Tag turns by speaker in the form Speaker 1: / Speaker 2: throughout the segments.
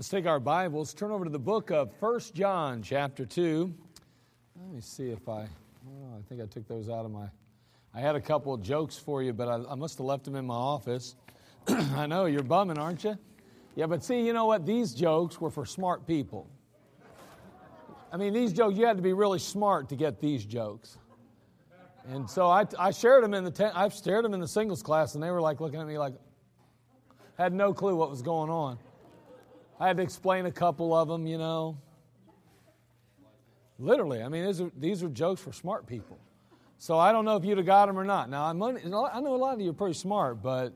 Speaker 1: Let's take our Bibles, turn over to the book of First John, chapter 2. Let me see if I, oh, I think I took those out of my, I had a couple of jokes for you, but I, I must have left them in my office. I know, you're bumming, aren't you? Yeah, but see, you know what? These jokes were for smart people. I mean, these jokes, you had to be really smart to get these jokes. And so I, I shared them in the, ten, I've shared them in the singles class, and they were like looking at me like, had no clue what was going on. I had to explain a couple of them, you know. Literally, I mean, these are, these are jokes for smart people. So I don't know if you'd have got them or not. Now, I'm, I know a lot of you are pretty smart, but,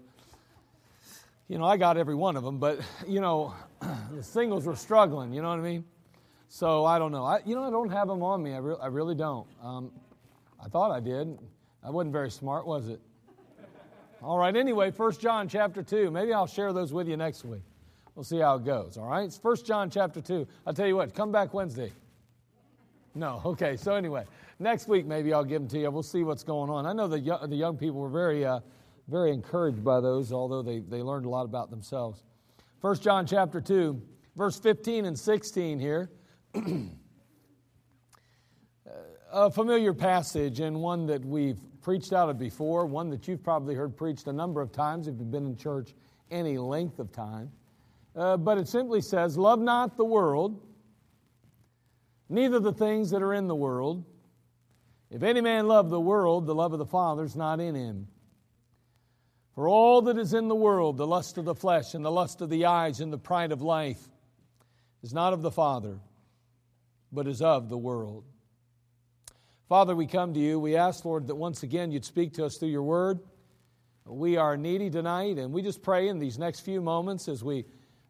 Speaker 1: you know, I got every one of them. But, you know, the singles were struggling, you know what I mean? So I don't know. I, you know, I don't have them on me. I, re- I really don't. Um, I thought I did. I wasn't very smart, was it? All right, anyway, 1 John chapter 2. Maybe I'll share those with you next week. We'll see how it goes, all right? It's 1 John chapter 2. I'll tell you what, come back Wednesday. No, okay, so anyway, next week maybe I'll give them to you. We'll see what's going on. I know the young, the young people were very, uh, very encouraged by those, although they, they learned a lot about themselves. 1 John chapter 2, verse 15 and 16 here. a familiar passage and one that we've preached out of before, one that you've probably heard preached a number of times if you've been in church any length of time. Uh, but it simply says, Love not the world, neither the things that are in the world. If any man love the world, the love of the Father is not in him. For all that is in the world, the lust of the flesh and the lust of the eyes and the pride of life, is not of the Father, but is of the world. Father, we come to you. We ask, Lord, that once again you'd speak to us through your word. We are needy tonight, and we just pray in these next few moments as we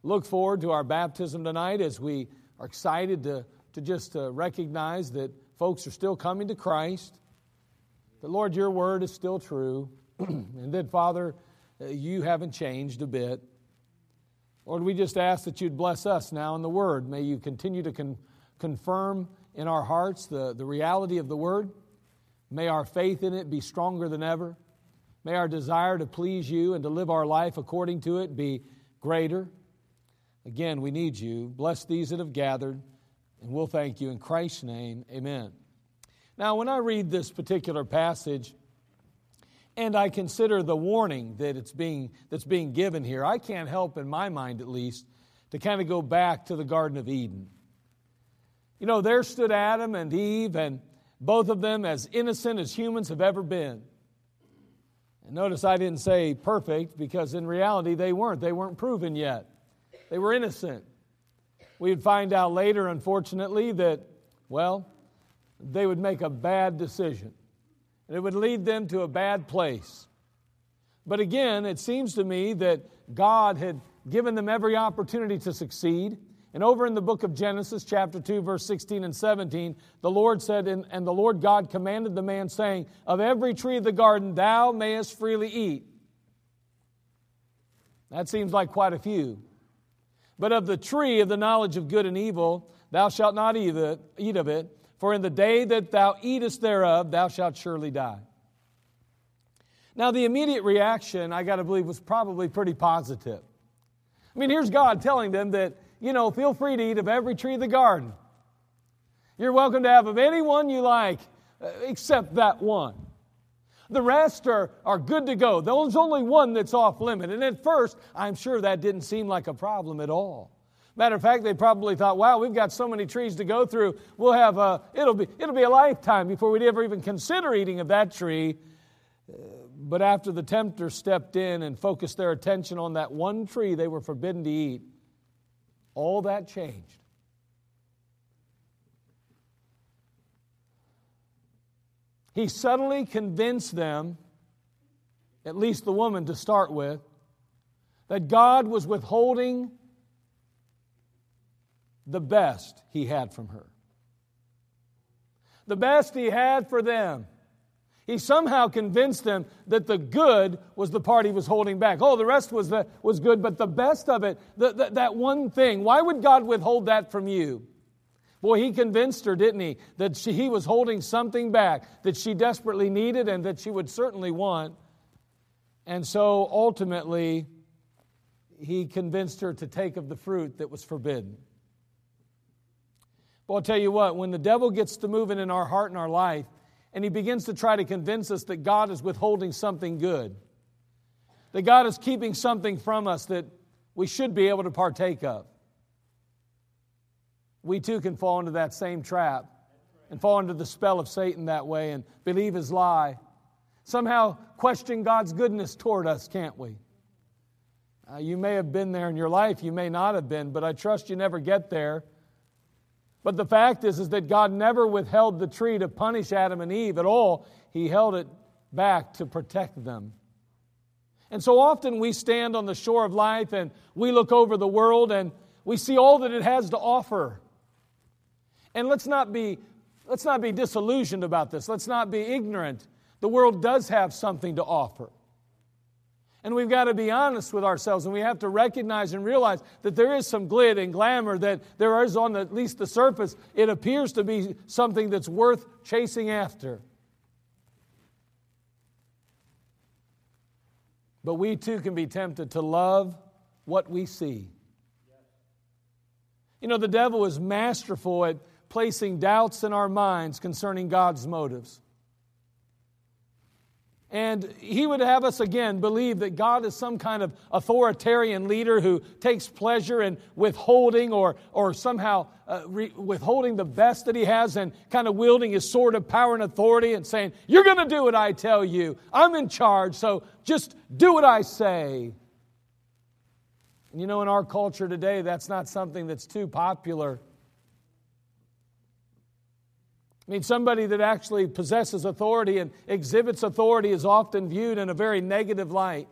Speaker 1: look forward to our baptism tonight, as we are excited to, to just uh, recognize that folks are still coming to Christ, that, Lord, your word is still true, and that, Father, uh, you haven't changed a bit. Lord, we just ask that you'd bless us now in the word. May you continue to con- confirm in our hearts the, the reality of the Word. May our faith in it be stronger than ever. May our desire to please you and to live our life according to it be greater. Again, we need you. Bless these that have gathered, and we'll thank you in Christ's name. Amen. Now, when I read this particular passage, and I consider the warning that it's being, that's being given here, I can't help, in my mind at least, to kind of go back to the Garden of Eden. You know, there stood Adam and Eve, and both of them as innocent as humans have ever been. And notice I didn't say perfect because in reality they weren't. They weren't proven yet. They were innocent. We'd find out later, unfortunately, that, well, they would make a bad decision. And it would lead them to a bad place. But again, it seems to me that God had given them every opportunity to succeed. And over in the book of Genesis, chapter 2, verse 16 and 17, the Lord said, and the Lord God commanded the man, saying, Of every tree of the garden thou mayest freely eat. That seems like quite a few. But of the tree of the knowledge of good and evil, thou shalt not eat of it, for in the day that thou eatest thereof, thou shalt surely die. Now, the immediate reaction, I got to believe, was probably pretty positive. I mean, here's God telling them that you know, feel free to eat of every tree of the garden. You're welcome to have of any one you like, uh, except that one. The rest are, are good to go. There's only one that's off limit. And at first, I'm sure that didn't seem like a problem at all. Matter of fact, they probably thought, wow, we've got so many trees to go through. We'll have a, it'll be, it'll be a lifetime before we'd ever even consider eating of that tree. Uh, but after the tempter stepped in and focused their attention on that one tree they were forbidden to eat, all that changed. He suddenly convinced them, at least the woman to start with, that God was withholding the best he had from her. The best he had for them. He somehow convinced them that the good was the part he was holding back. Oh, the rest was, the, was good, but the best of it, the, the, that one thing, why would God withhold that from you? Boy, he convinced her, didn't he, that she, he was holding something back that she desperately needed and that she would certainly want. And so ultimately, he convinced her to take of the fruit that was forbidden. But I'll tell you what, when the devil gets to moving in our heart and our life, and he begins to try to convince us that God is withholding something good, that God is keeping something from us that we should be able to partake of, we too can fall into that same trap and fall into the spell of Satan that way and believe his lie. Somehow question God's goodness toward us, can't we? Uh, you may have been there in your life, you may not have been, but I trust you never get there. But the fact is, is that God never withheld the tree to punish Adam and Eve at all. He held it back to protect them. And so often we stand on the shore of life and we look over the world and we see all that it has to offer. And let's not be, let's not be disillusioned about this. Let's not be ignorant. The world does have something to offer. And we've got to be honest with ourselves and we have to recognize and realize that there is some glitz and glamour that there is on the, at least the surface. It appears to be something that's worth chasing after. But we too can be tempted to love what we see. You know, the devil is masterful at placing doubts in our minds concerning God's motives. And he would have us again believe that God is some kind of authoritarian leader who takes pleasure in withholding or, or somehow uh, re- withholding the best that he has and kind of wielding his sword of power and authority and saying, You're going to do what I tell you. I'm in charge, so just do what I say. And you know, in our culture today, that's not something that's too popular. I mean, somebody that actually possesses authority and exhibits authority is often viewed in a very negative light.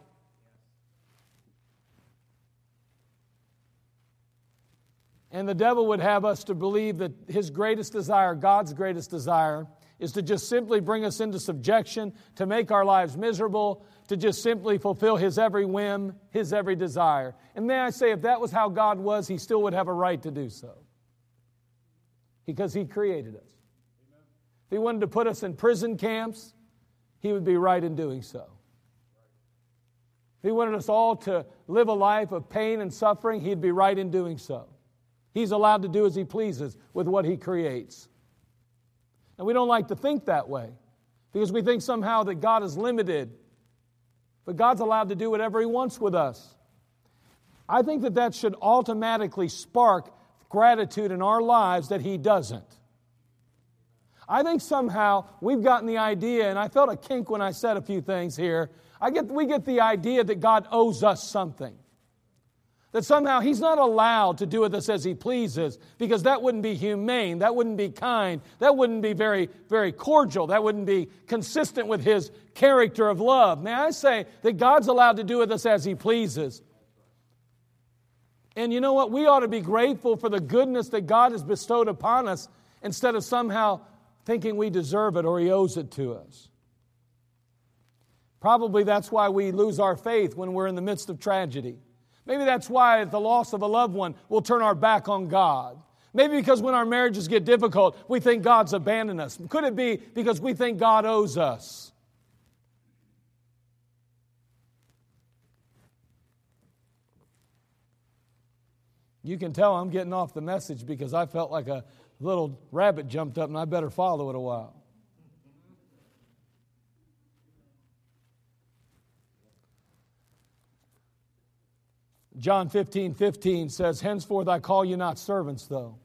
Speaker 1: And the devil would have us to believe that his greatest desire, God's greatest desire, is to just simply bring us into subjection, to make our lives miserable, to just simply fulfill his every whim, his every desire. And may I say, if that was how God was, he still would have a right to do so. Because he created us. He wanted to put us in prison camps, he would be right in doing so. If he wanted us all to live a life of pain and suffering, he'd be right in doing so. He's allowed to do as he pleases with what he creates. And we don't like to think that way because we think somehow that God is limited. But God's allowed to do whatever he wants with us. I think that that should automatically spark gratitude in our lives that he doesn't. I think somehow we've gotten the idea, and I felt a kink when I said a few things here. I get, we get the idea that God owes us something. That somehow He's not allowed to do with us as He pleases, because that wouldn't be humane, that wouldn't be kind, that wouldn't be very, very cordial, that wouldn't be consistent with His character of love. May I say that God's allowed to do with us as He pleases? And you know what? We ought to be grateful for the goodness that God has bestowed upon us instead of somehow thinking we deserve it or He owes it to us. Probably that's why we lose our faith when we're in the midst of tragedy. Maybe that's why at the loss of a loved one, we'll turn our back on God. Maybe because when our marriages get difficult, we think God's abandoned us. Could it be because we think God owes us? You can tell I'm getting off the message because I felt like a little rabbit jumped up and I better follow it a while. John 15, 15 says, Henceforth I call you not servants, though.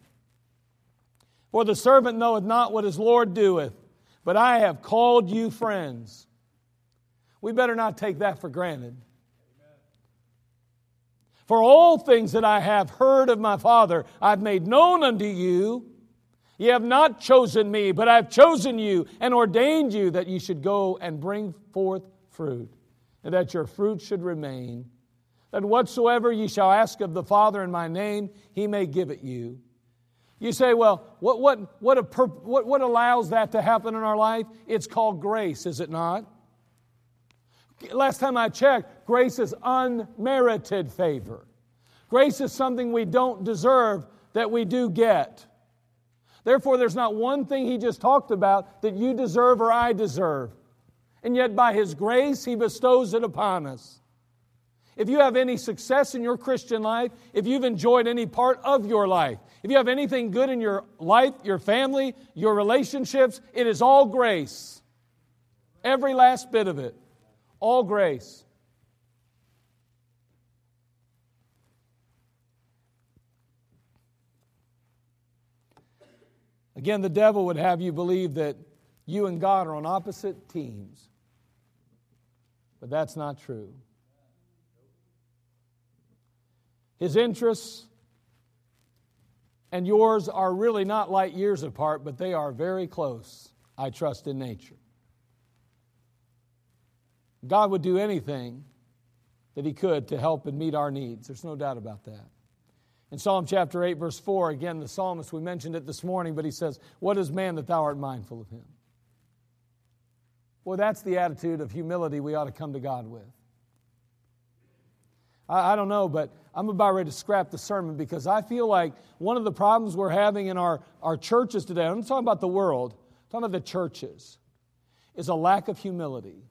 Speaker 1: For the servant knoweth not what his Lord doeth, but I have called you friends. We better not take that for granted. For all things that I have heard of my Father, I've made known unto you. Ye have not chosen me, but I have chosen you and ordained you that ye should go and bring forth fruit, and that your fruit should remain. That whatsoever ye shall ask of the Father in my name, he may give it you. You say, well, what, what, what, a, what, what allows that to happen in our life? It's called grace, is it not? Last time I checked, grace is unmerited favor. Grace is something we don't deserve that we do get. Therefore, there's not one thing he just talked about that you deserve or I deserve. And yet, by his grace, he bestows it upon us. if you have any success in your Christian life, if you've enjoyed any part of your life, if you have anything good in your life, your family, your relationships, it is all grace. Every last bit of it. All grace. Again, the devil would have you believe that you and God are on opposite teams. But that's not true. His interests and yours are really not light years apart, but they are very close, I trust in nature. God would do anything that He could to help and meet our needs. There's no doubt about that. In Psalm chapter 8, verse 4, again, the psalmist, we mentioned it this morning, but he says, What is man that thou art mindful of him? Well, that's the attitude of humility we ought to come to God with. I, I don't know, but I'm about ready to scrap the sermon because I feel like one of the problems we're having in our, our churches today, I'm talking about the world, I'm talking about the churches, is a lack of humility.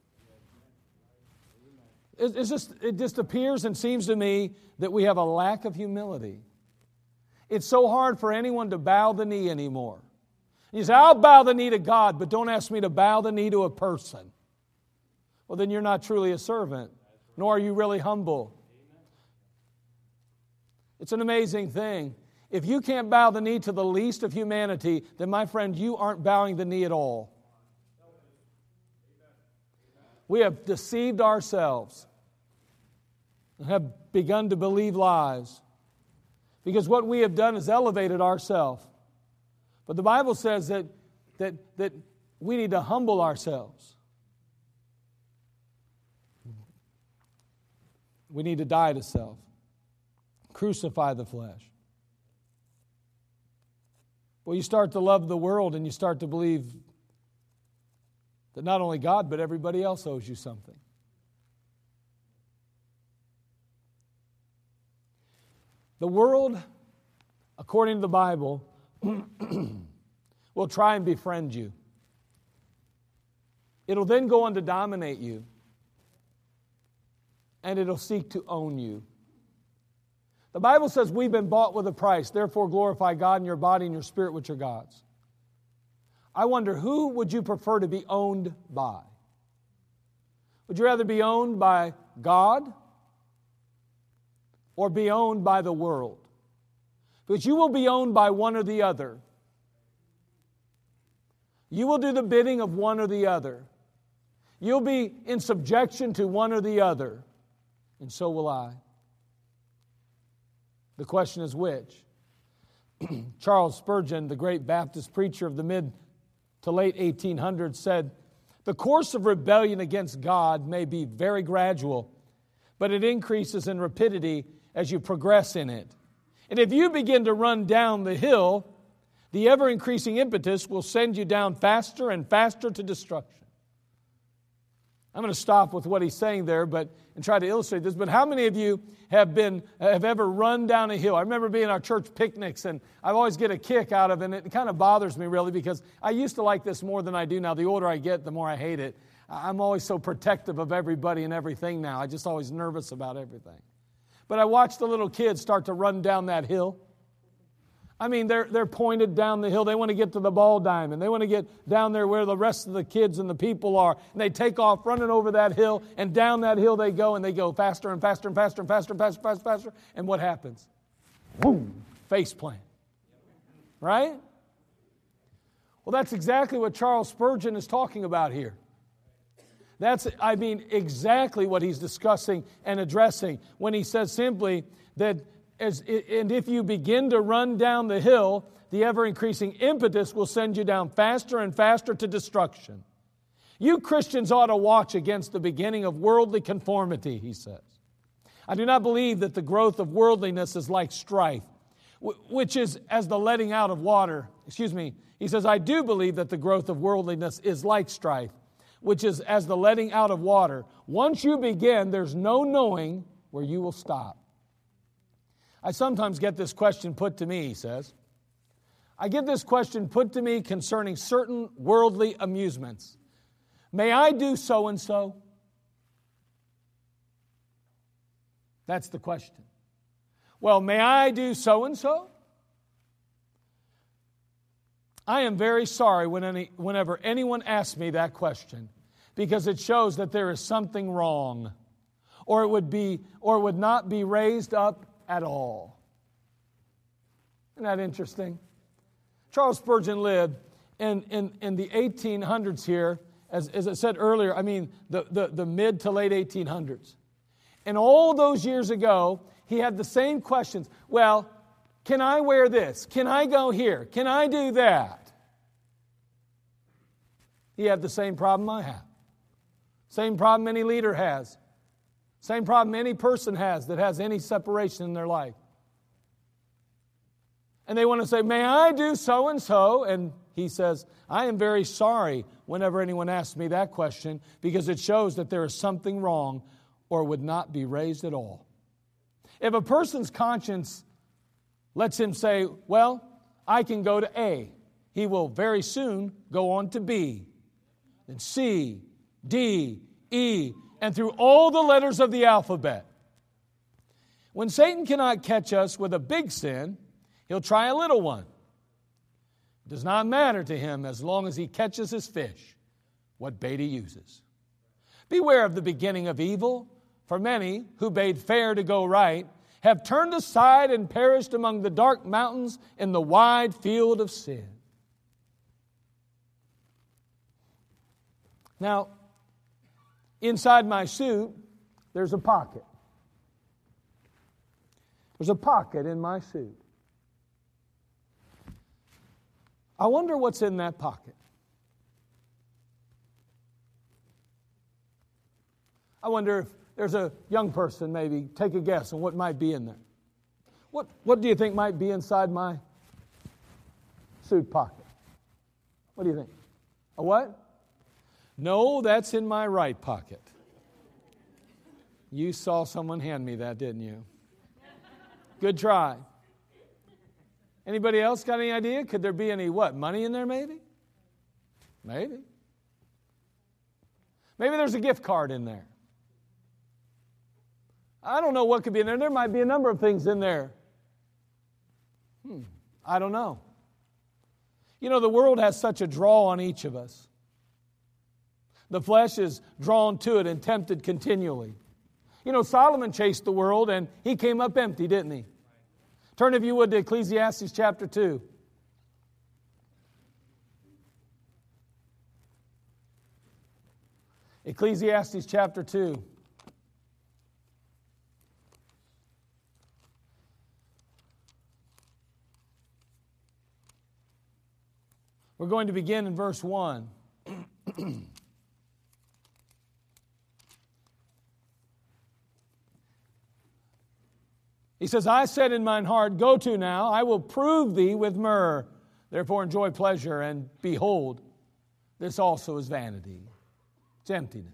Speaker 1: It, just, it just appears and seems to me that we have a lack of humility. It's so hard for anyone to bow the knee anymore. You say, I'll bow the knee to God, but don't ask me to bow the knee to a person. Well, then you're not truly a servant, nor are you really humble. It's an amazing thing. If you can't bow the knee to the least of humanity, then, my friend, you aren't bowing the knee at all. We have deceived ourselves and have begun to believe lies. Because what we have done is elevated ourselves. But the Bible says that, that, that we need to humble ourselves. We need to die to self, crucify the flesh. Well, you start to love the world and you start to believe that not only God, but everybody else owes you something. The world, according to the Bible, will try and befriend you. It'll then go on to dominate you, and it'll seek to own you. The Bible says we've been bought with a price, therefore glorify God in your body and your spirit, which are God's. I wonder who would you prefer to be owned by? Would you rather be owned by God or be owned by the world? Because you will be owned by one or the other. You will do the bidding of one or the other. You'll be in subjection to one or the other, and so will I. The question is which? Charles Spurgeon, the great Baptist preacher of the mid to late 1800s said, The course of rebellion against God may be very gradual, but it increases in rapidity as you progress in it. And if you begin to run down the hill, the ever increasing impetus will send you down faster and faster to destruction. I'm going to stop with what he's saying there, but and try to illustrate this. But how many of you have been have ever run down a hill? I remember being our church picnics, and I always get a kick out of it. And it kind of bothers me really because I used to like this more than I do now. The older I get, the more I hate it. I'm always so protective of everybody and everything now. I just always nervous about everything. But I watched the little kids start to run down that hill. I mean, they're, they're pointed down the hill. They want to get to the ball diamond. They want to get down there where the rest of the kids and the people are. And they take off running over that hill, and down that hill they go, and they go faster and faster and faster and faster and faster and faster, faster. And what happens? Boom! Face plant. Right? Well, that's exactly what Charles Spurgeon is talking about here. That's, I mean, exactly what he's discussing and addressing when he says simply that as, and if you begin to run down the hill, the ever increasing impetus will send you down faster and faster to destruction. You Christians ought to watch against the beginning of worldly conformity, he says. I do not believe that the growth of worldliness is like strife, which is as the letting out of water. Excuse me. He says, I do believe that the growth of worldliness is like strife, which is as the letting out of water. Once you begin, there's no knowing where you will stop. I sometimes get this question put to me, he says. I get this question put to me concerning certain worldly amusements. May I do so and so? That's the question. Well, may I do so and so? I am very sorry when any, whenever anyone asks me that question because it shows that there is something wrong or it would be or it would not be raised up at all. Isn't that interesting? Charles Spurgeon lived in, in, in the 1800s here, as, as I said earlier, I mean the, the, the mid to late 1800s. And all those years ago, he had the same questions. Well, can I wear this? Can I go here? Can I do that? He had the same problem I have. Same problem any leader has. Same problem any person has that has any separation in their life. And they want to say, May I do so and so? And he says, I am very sorry whenever anyone asks me that question because it shows that there is something wrong or would not be raised at all. If a person's conscience lets him say, Well, I can go to A, he will very soon go on to B, then C, D, E, and through all the letters of the alphabet. When Satan cannot catch us with a big sin, he'll try a little one. It does not matter to him as long as he catches his fish what bait he uses. Beware of the beginning of evil, for many who bade fair to go right have turned aside and perished among the dark mountains in the wide field of sin. Now, inside my suit, there's a pocket. There's a pocket in my suit. I wonder what's in that pocket. I wonder if there's a young person, maybe, take a guess on what might be in there. What, what do you think might be inside my suit pocket? What do you think? A what? No, that's in my right pocket. You saw someone hand me that, didn't you? Good try. Anybody else got any idea? Could there be any what? Money in there maybe? Maybe. Maybe there's a gift card in there. I don't know what could be in there. There might be a number of things in there. Hmm, I don't know. You know, the world has such a draw on each of us. The flesh is drawn to it and tempted continually. You know, Solomon chased the world and he came up empty, didn't he? Turn, if you would, to Ecclesiastes chapter 2. Ecclesiastes chapter 2. We're going to begin in verse 1. he says, I said in mine heart, Go to now, I will prove thee with myrrh. Therefore enjoy pleasure, and behold, this also is vanity. It's emptiness.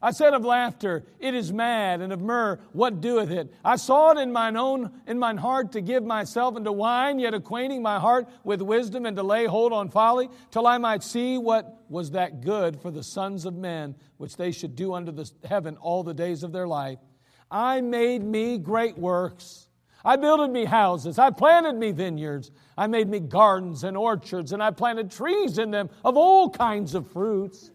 Speaker 1: I said of laughter, it is mad, and of myrrh, what doeth it? I saw it in mine own, in mine heart to give myself unto wine, yet acquainting my heart with wisdom and to lay hold on folly, till I might see what was that good for the sons of men, which they should do under the heaven all the days of their life. I made me great works. I builded me houses. I planted me vineyards. I made me gardens and orchards, and I planted trees in them of all kinds of fruits.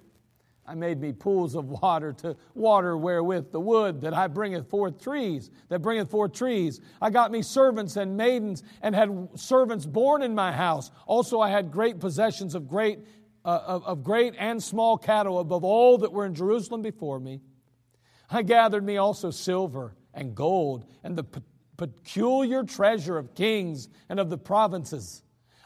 Speaker 1: I made me pools of water to water wherewith the wood that I bringeth forth trees, that bringeth forth trees. I got me servants and maidens, and had servants born in my house. Also, I had great possessions of great, uh, of, of great and small cattle above all that were in Jerusalem before me. I gathered me also silver and gold, and the pe- peculiar treasure of kings and of the provinces.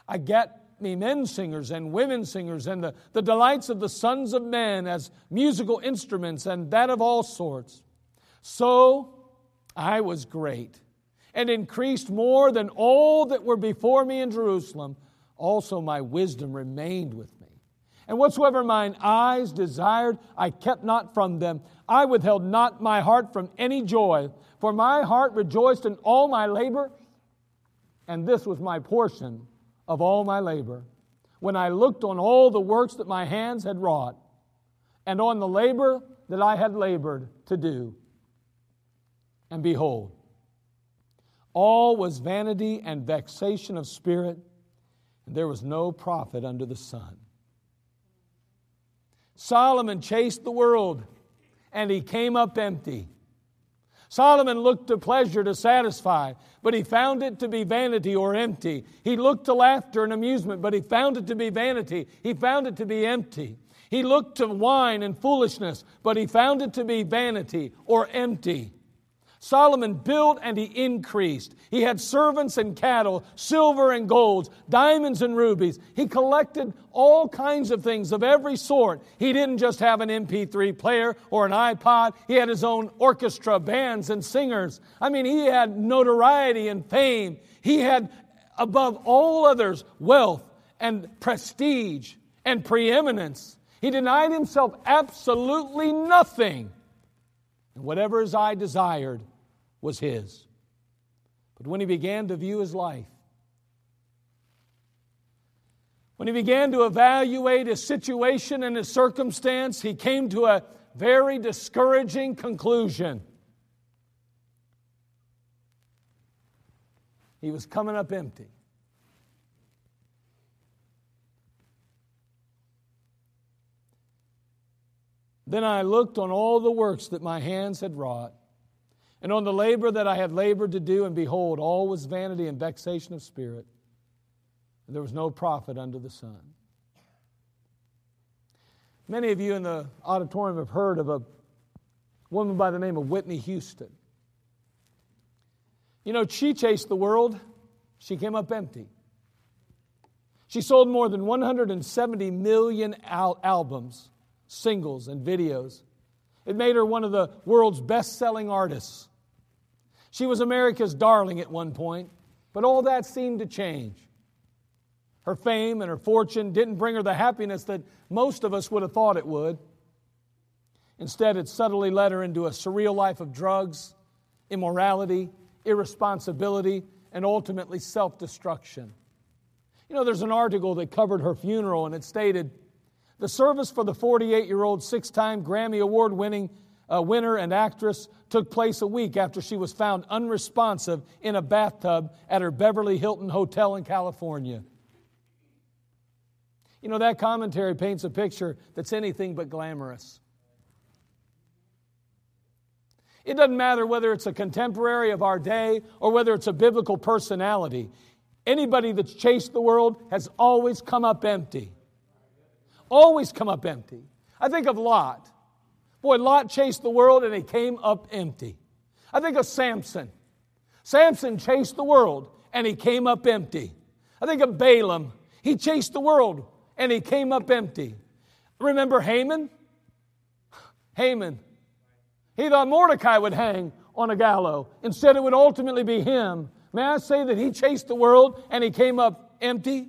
Speaker 1: I get me men singers and women singers, and the, the delights of the sons of men as musical instruments, and that of all sorts. So I was great, and increased more than all that were before me in Jerusalem. Also, my wisdom remained with me. And whatsoever mine eyes desired, I kept not from them. I withheld not my heart from any joy, for my heart rejoiced in all my labor, and this was my portion of all my labor, when I looked on all the works that my hands had wrought, and on the labor that I had labored to do. And behold, all was vanity and vexation of spirit, and there was no profit under the sun. Solomon chased the world, and he came up empty. Solomon looked to pleasure to satisfy, but he found it to be vanity or empty. He looked to laughter and amusement, but he found it to be vanity. He found it to be empty. He looked to wine and foolishness, but he found it to be vanity or empty. Solomon built and he increased. He had servants and cattle, silver and gold, diamonds and rubies. He collected all kinds of things of every sort. He didn't just have an MP3 player or an iPod, he had his own orchestra, bands, and singers. I mean, he had notoriety and fame. He had, above all others, wealth and prestige and preeminence. He denied himself absolutely nothing and whatever his eye desired was his. But when he began to view his life, when he began to evaluate his situation and his circumstance, he came to a very discouraging conclusion. He was coming up empty. Then I looked on all the works that my hands had wrought, and on the labor that I had labored to do, and behold, all was vanity and vexation of spirit, and there was no profit under the sun. Many of you in the auditorium have heard of a woman by the name of Whitney Houston. You know, she chased the world, she came up empty. She sold more than 170 million al- albums singles, and videos. It made her one of the world's best selling artists. She was America's darling at one point, but all that seemed to change. Her fame and her fortune didn't bring her the happiness that most of us would have thought it would. Instead, it subtly led her into a surreal life of drugs, immorality, irresponsibility, and ultimately self destruction. You know, there's an article that covered her funeral, and it stated the service for the 48 year old six time Grammy Award winning uh, winner and actress took place a week after she was found unresponsive in a bathtub at her Beverly Hilton Hotel in California. You know, that commentary paints a picture that's anything but glamorous. It doesn't matter whether it's a contemporary of our day or whether it's a biblical personality. Anybody that's chased the world has always come up empty always come up empty. I think of Lot. Boy, Lot chased the world and he came up empty. I think of Samson. Samson chased the world and he came up empty. I think of Balaam. He chased the world and he came up empty. Remember Haman? Haman. He thought Mordecai would hang on a gallows. Instead, it would ultimately be him. May I say that he chased the world and he came up empty?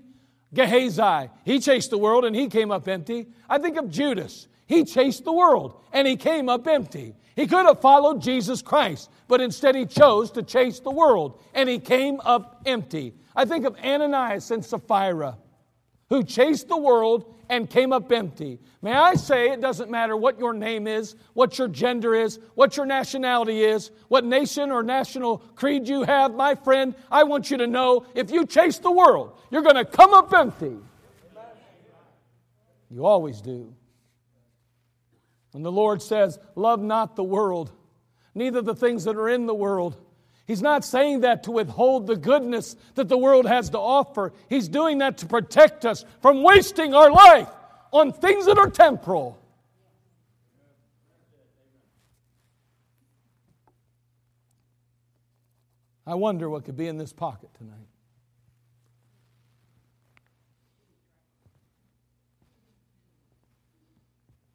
Speaker 1: Gehazi, he chased the world and he came up empty. I think of Judas. He chased the world and he came up empty. He could have followed Jesus Christ, but instead he chose to chase the world and he came up empty. I think of Ananias and Sapphira, who chased the world and came up empty. May I say, it doesn't matter what your name is, what your gender is, what your nationality is, what nation or national creed you have, my friend, I want you to know if you chase the world, you're going to come up empty. You always do. When the Lord says, Love not the world, neither the things that are in the world. He's not saying that to withhold the goodness that the world has to offer. He's doing that to protect us from wasting our life on things that are temporal. I wonder what could be in this pocket tonight.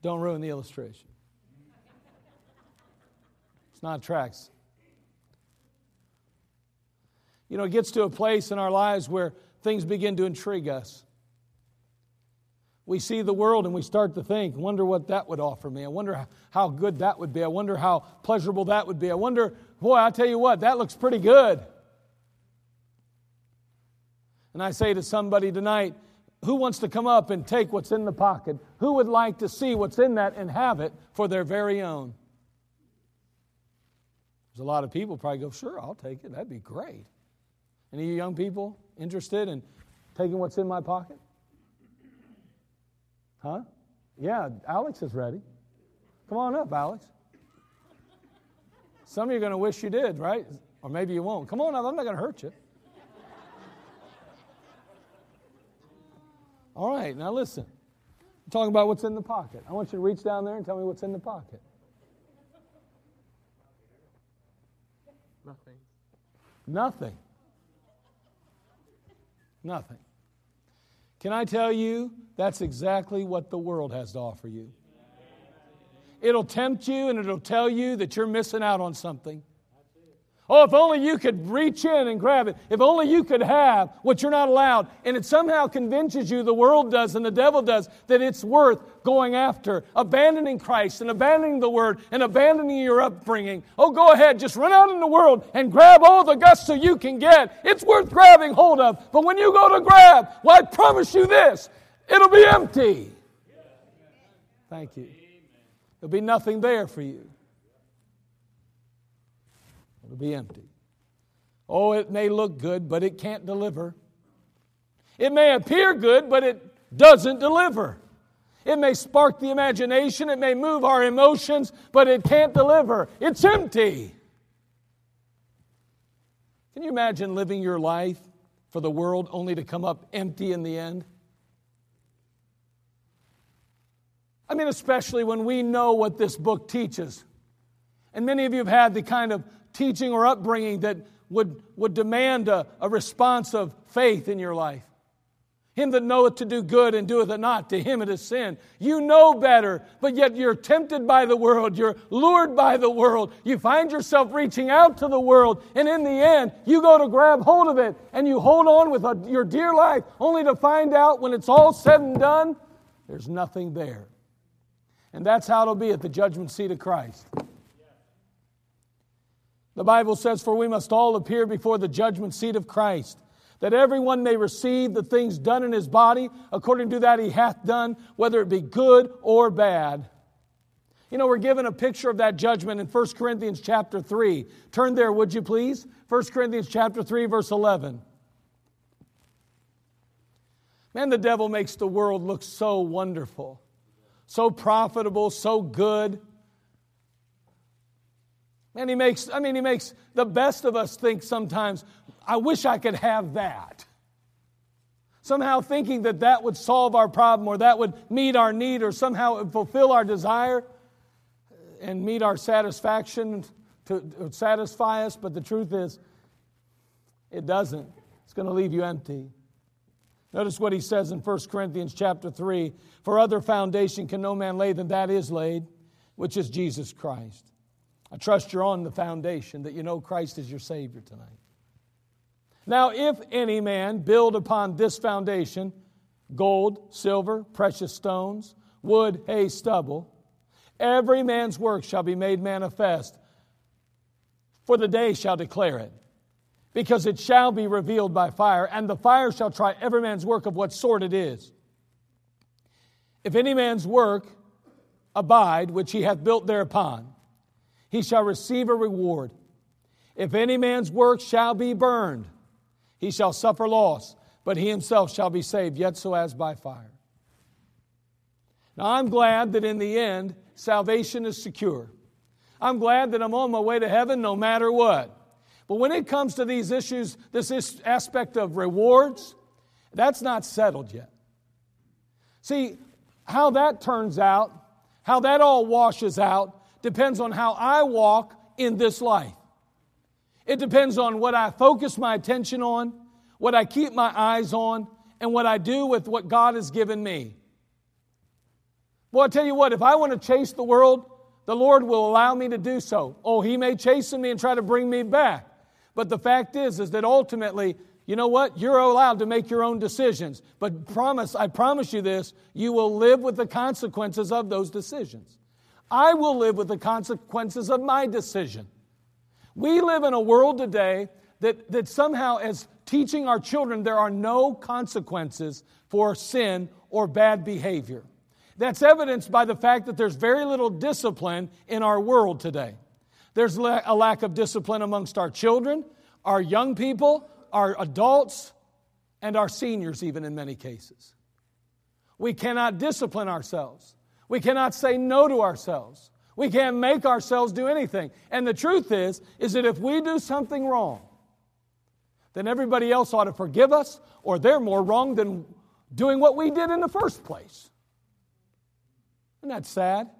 Speaker 1: Don't ruin the illustration. It's not tracks. You know, it gets to a place in our lives where things begin to intrigue us. We see the world and we start to think, wonder what that would offer me. I wonder how good that would be. I wonder how pleasurable that would be. I wonder, boy, I tell you what, that looks pretty good. And I say to somebody tonight, who wants to come up and take what's in the pocket? Who would like to see what's in that and have it for their very own? There's a lot of people probably go, sure, I'll take it. That'd be great. Any of you young people interested in taking what's in my pocket? Huh? Yeah, Alex is ready. Come on up, Alex. Some of you are going to wish you did, right? Or maybe you won't. Come on up, I'm not going to hurt you. All right, now listen. I'm talking about what's in the pocket. I want you to reach down there and tell me what's in the pocket.
Speaker 2: Nothing.
Speaker 1: Nothing. Nothing. Can I tell you, that's exactly what the world has to offer you. It'll tempt you and it'll tell you that you're missing out on something. Oh, if only you could reach in and grab it. If only you could have what you're not allowed. And it somehow convinces you, the world does and the devil does, that it's worth going after, abandoning Christ and abandoning the Word and abandoning your upbringing. Oh, go ahead, just run out in the world and grab all the gusto you can get. It's worth grabbing hold of. But when you go to grab, well, I promise you this it'll be empty. Thank you. There'll be nothing there for you. It'll be empty. Oh, it may look good, but it can't deliver. It may appear good, but it doesn't deliver. It may spark the imagination, it may move our emotions, but it can't deliver. It's empty. Can you imagine living your life for the world only to come up empty in the end? I mean, especially when we know what this book teaches. And many of you have had the kind of teaching or upbringing that would, would demand a, a response of faith in your life. Him that knoweth to do good and doeth it not, to him it is sin. You know better, but yet you're tempted by the world. You're lured by the world. You find yourself reaching out to the world, and in the end, you go to grab hold of it and you hold on with a, your dear life, only to find out when it's all said and done, there's nothing there. And that's how it'll be at the judgment seat of Christ. The Bible says, For we must all appear before the judgment seat of Christ, that everyone may receive the things done in his body according to that he hath done, whether it be good or bad. You know, we're given a picture of that judgment in 1 Corinthians chapter 3. Turn there, would you please? 1 Corinthians chapter 3, verse 11. Man, the devil makes the world look so wonderful, so profitable, so good. And he makes, I mean, he makes the best of us think sometimes, I wish I could have that. Somehow thinking that that would solve our problem or that would meet our need or somehow fulfill our desire and meet our satisfaction to, satisfy us. But the truth is, it doesn't. It's going to leave you empty. Notice what he says in 1 Corinthians chapter 3 For other foundation can no man lay than that is laid, which is Jesus Christ. I trust you're on the foundation that you know Christ is your Savior tonight. Now, if any man build upon this foundation gold, silver, precious stones, wood, hay, stubble, every man's work shall be made manifest, for the day shall declare it. Because it shall be revealed by fire, and the fire shall try every man's work of what sort it is. If any man's work abide, which he hath built thereupon, he shall receive a reward. If any man's work shall be burned, he shall suffer loss, but he himself shall be saved, yet so as by fire. Now, I'm glad that in the end, salvation is secure. I'm glad that I'm on my way to heaven no matter what. But when it comes to these issues, this aspect of rewards, that's not settled yet. See, how that turns out, how that all washes out, depends on how I walk in this life. It depends on what I focus my attention on, what I keep my eyes on, and what I do with what God has given me. Well, I tell you what, if I want to chase the world, the Lord will allow me to do so. Oh, He may chasten me and try to bring me back. But the fact is, is that ultimately, you know what? You're allowed to make your own decisions. But promise, I promise you this, you will live with the consequences of those decisions. I will live with the consequences of my decision. We live in a world today that, that somehow as teaching our children there are no consequences for sin or bad behavior. That's evidenced by the fact that there's very little discipline in our world today. There's a lack of discipline amongst our children, our young people, our adults, and our seniors, even in many cases. We cannot discipline ourselves. We cannot say no to ourselves. We can't make ourselves do anything. And the truth is, is that if we do something wrong, then everybody else ought to forgive us, or they're more wrong than doing what we did in the first place. Isn't that sad?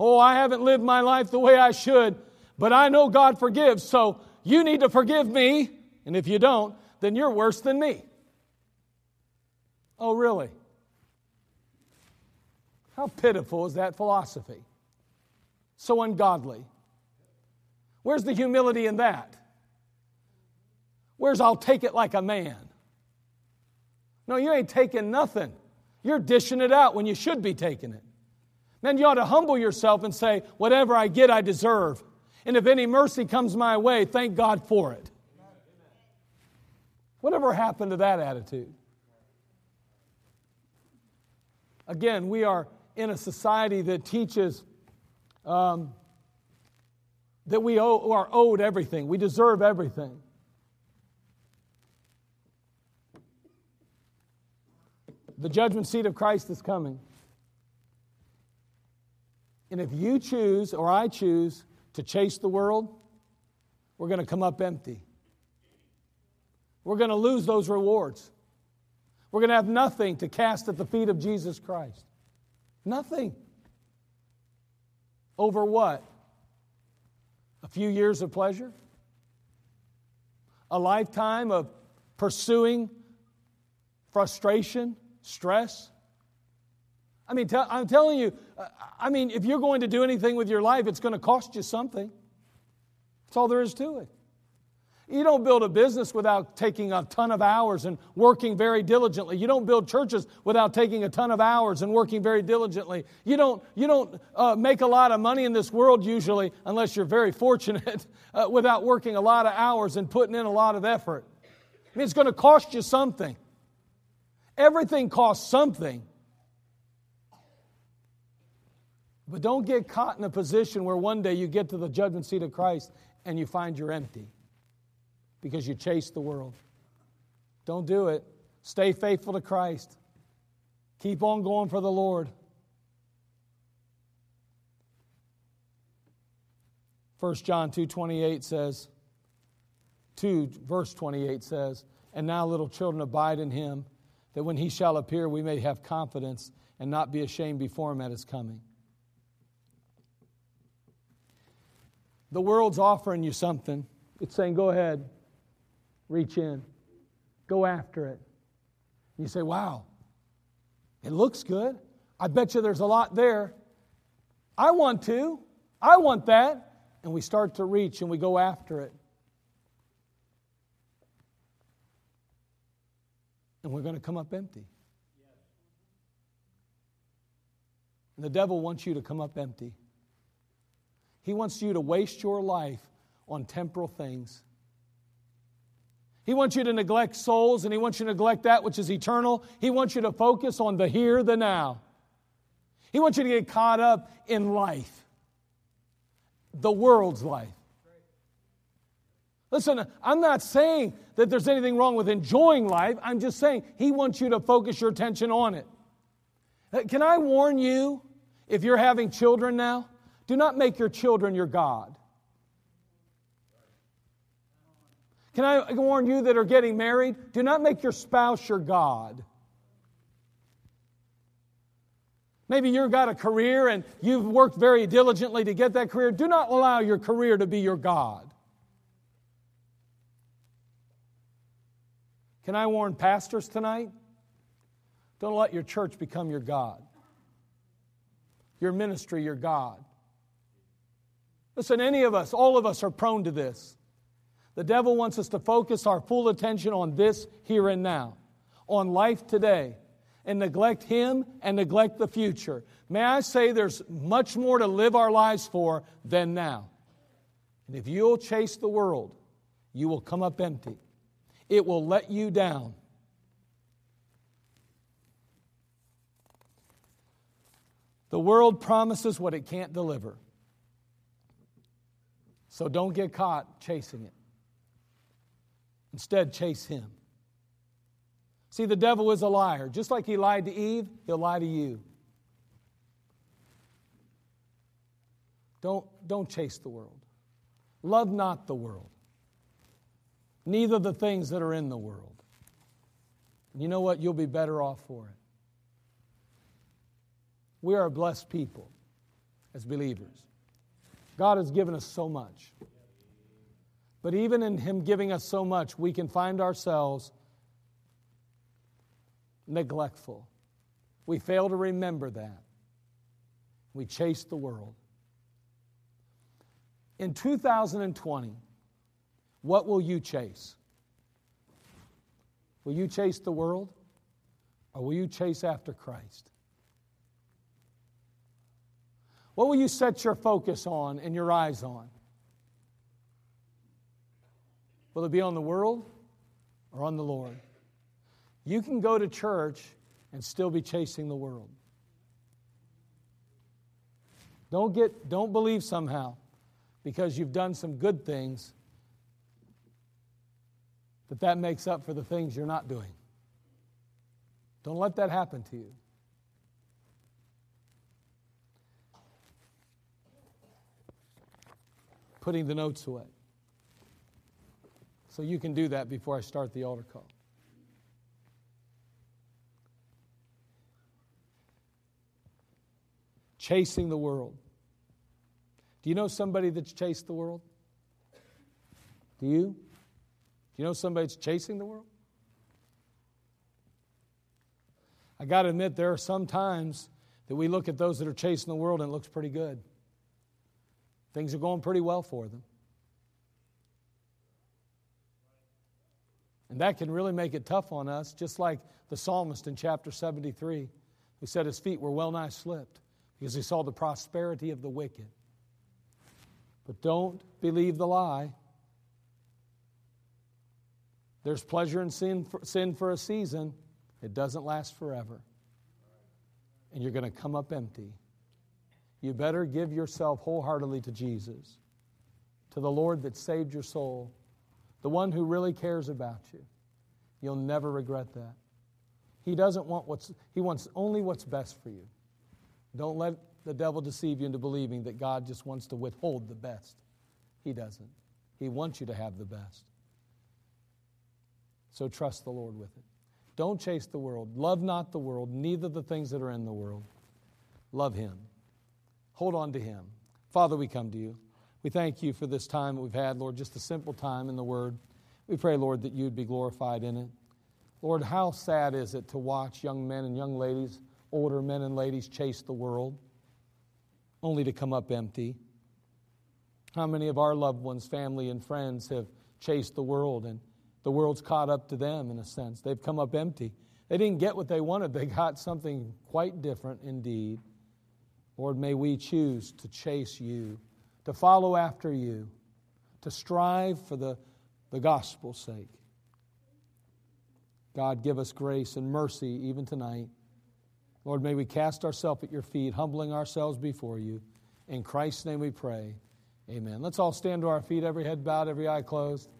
Speaker 1: Oh, I haven't lived my life the way I should, but I know God forgives, so you need to forgive me. And if you don't, then you're worse than me. Oh, really? How pitiful is that philosophy? So ungodly. Where's the humility in that? Where's I'll take it like a man? No, you ain't taking nothing. You're dishing it out when you should be taking it. Then you ought to humble yourself and say, Whatever I get, I deserve. And if any mercy comes my way, thank God for it. Whatever happened to that attitude? Again, we are in a society that teaches um, that we owe, are owed everything, we deserve everything. The judgment seat of Christ is coming. And if you choose, or I choose, to chase the world, we're going to come up empty. We're going to lose those rewards. We're going to have nothing to cast at the feet of Jesus Christ. Nothing. Over what? A few years of pleasure? A lifetime of pursuing frustration, stress? I mean, I'm telling you, uh, I mean, if you're going to do anything with your life, it's going to cost you something. That's all there is to it. You don't build a business without taking a ton of hours and working very diligently. You don't build churches without taking a ton of hours and working very diligently. You don't, you don't uh, make a lot of money in this world usually, unless you're very fortunate, uh, without working a lot of hours and putting in a lot of effort. I mean, it's going to cost you something. Everything costs something. But don't get caught in a position where one day you get to the judgment seat of Christ and you find you're empty because you chase the world. Don't do it. Stay faithful to Christ. Keep on going for the Lord. 1 John 2:28 says 2 verse 28 says, "And now little children abide in him, that when he shall appear we may have confidence and not be ashamed before him at his coming." The world's offering you something. It's saying, "Go ahead. Reach in, go after it. You say, wow, it looks good. I bet you there's a lot there. I want to. I want that. And we start to reach and we go after it. And we're going to come up empty. And the devil wants you to come up empty. He wants you to waste your life on temporal things. He wants you to neglect souls and He wants you to neglect that which is eternal. He wants you to focus on the here, the now. He wants you to get caught up in life, the world's life. Listen, I'm not saying that there's anything wrong with enjoying life. I'm just saying He wants you to focus your attention on it. Uh, can I warn you, if you're having children now, do not make your children your God. Can I warn you that are getting married? Do not make your spouse your God. Maybe you've got a career and you've worked very diligently to get that career. Do not allow your career to be your God. Can I warn pastors tonight? Don't let your church become your God, your ministry, your God. Listen, any of us, all of us are prone to this. The devil wants us to focus our full attention on this here and now, on life today, and neglect Him and neglect the future. May I say there's much more to live our lives for than now. And if you'll chase the world, you will come up empty. It will let you down. The world promises what it can't deliver. So don't get caught chasing it. Instead, chase him. See, the devil is a liar. Just like he lied to Eve, he'll lie to you. Don't, don't chase the world. Love not the world, neither the things that are in the world. You know what? You'll be better off for it. We are a blessed people as believers. God has given us so much. But even in Him giving us so much, we can find ourselves neglectful. We fail to remember that. We chase the world. In 2020, what will you chase? Will you chase the world or will you chase after Christ? What will you set your focus on and your eyes on? Will it be on the world or on the Lord? You can go to church and still be chasing the world. Don't get don't believe somehow because you've done some good things, that that makes up for the things you're not doing. Don't let that happen to you. Putting the notes away. So you can do that before I start the altar call. Chasing the world. Do you know somebody that's chased the world? Do you? Do you know somebody that's chasing the world? I got to admit, there are some times that we look at those that are chasing the world and it looks pretty good. Things are going pretty well for them. And that can really make it tough on us, just like the psalmist in chapter 73, who said his feet were well nigh slipped because he saw the prosperity of the wicked. But don't believe the lie. There's pleasure in sin for, sin for a season, it doesn't last forever. And you're going to come up empty. You better give yourself wholeheartedly to Jesus, to the Lord that saved your soul, the one who really cares about you. You'll never regret that. He doesn't want what's, he wants only what's best for you. Don't let the devil deceive you into believing that God just wants to withhold the best. He doesn't. He wants you to have the best. So trust the Lord with it. Don't chase the world. Love not the world, neither the things that are in the world. Love Him. Hold on to Him. Father, we come to you. We thank you for this time we've had, Lord, just a simple time in the Word. We pray, Lord, that you'd be glorified in it. Lord, how sad is it to watch young men and young ladies, older men and ladies, chase the world? only to come up empty? How many of our loved ones, family, and friends have chased the world and the world's caught up to them in a sense? They've come up empty. They didn't get what they wanted, they got something quite different indeed. Lord, may we choose to chase you, to follow after you, to strive for the, the gospel's sake. God, give us grace and mercy even tonight. Lord, may we cast ourselves at your feet, humbling ourselves before you. In Christ's name we pray. Amen. Let's all stand to our feet, every head bowed, every eye closed.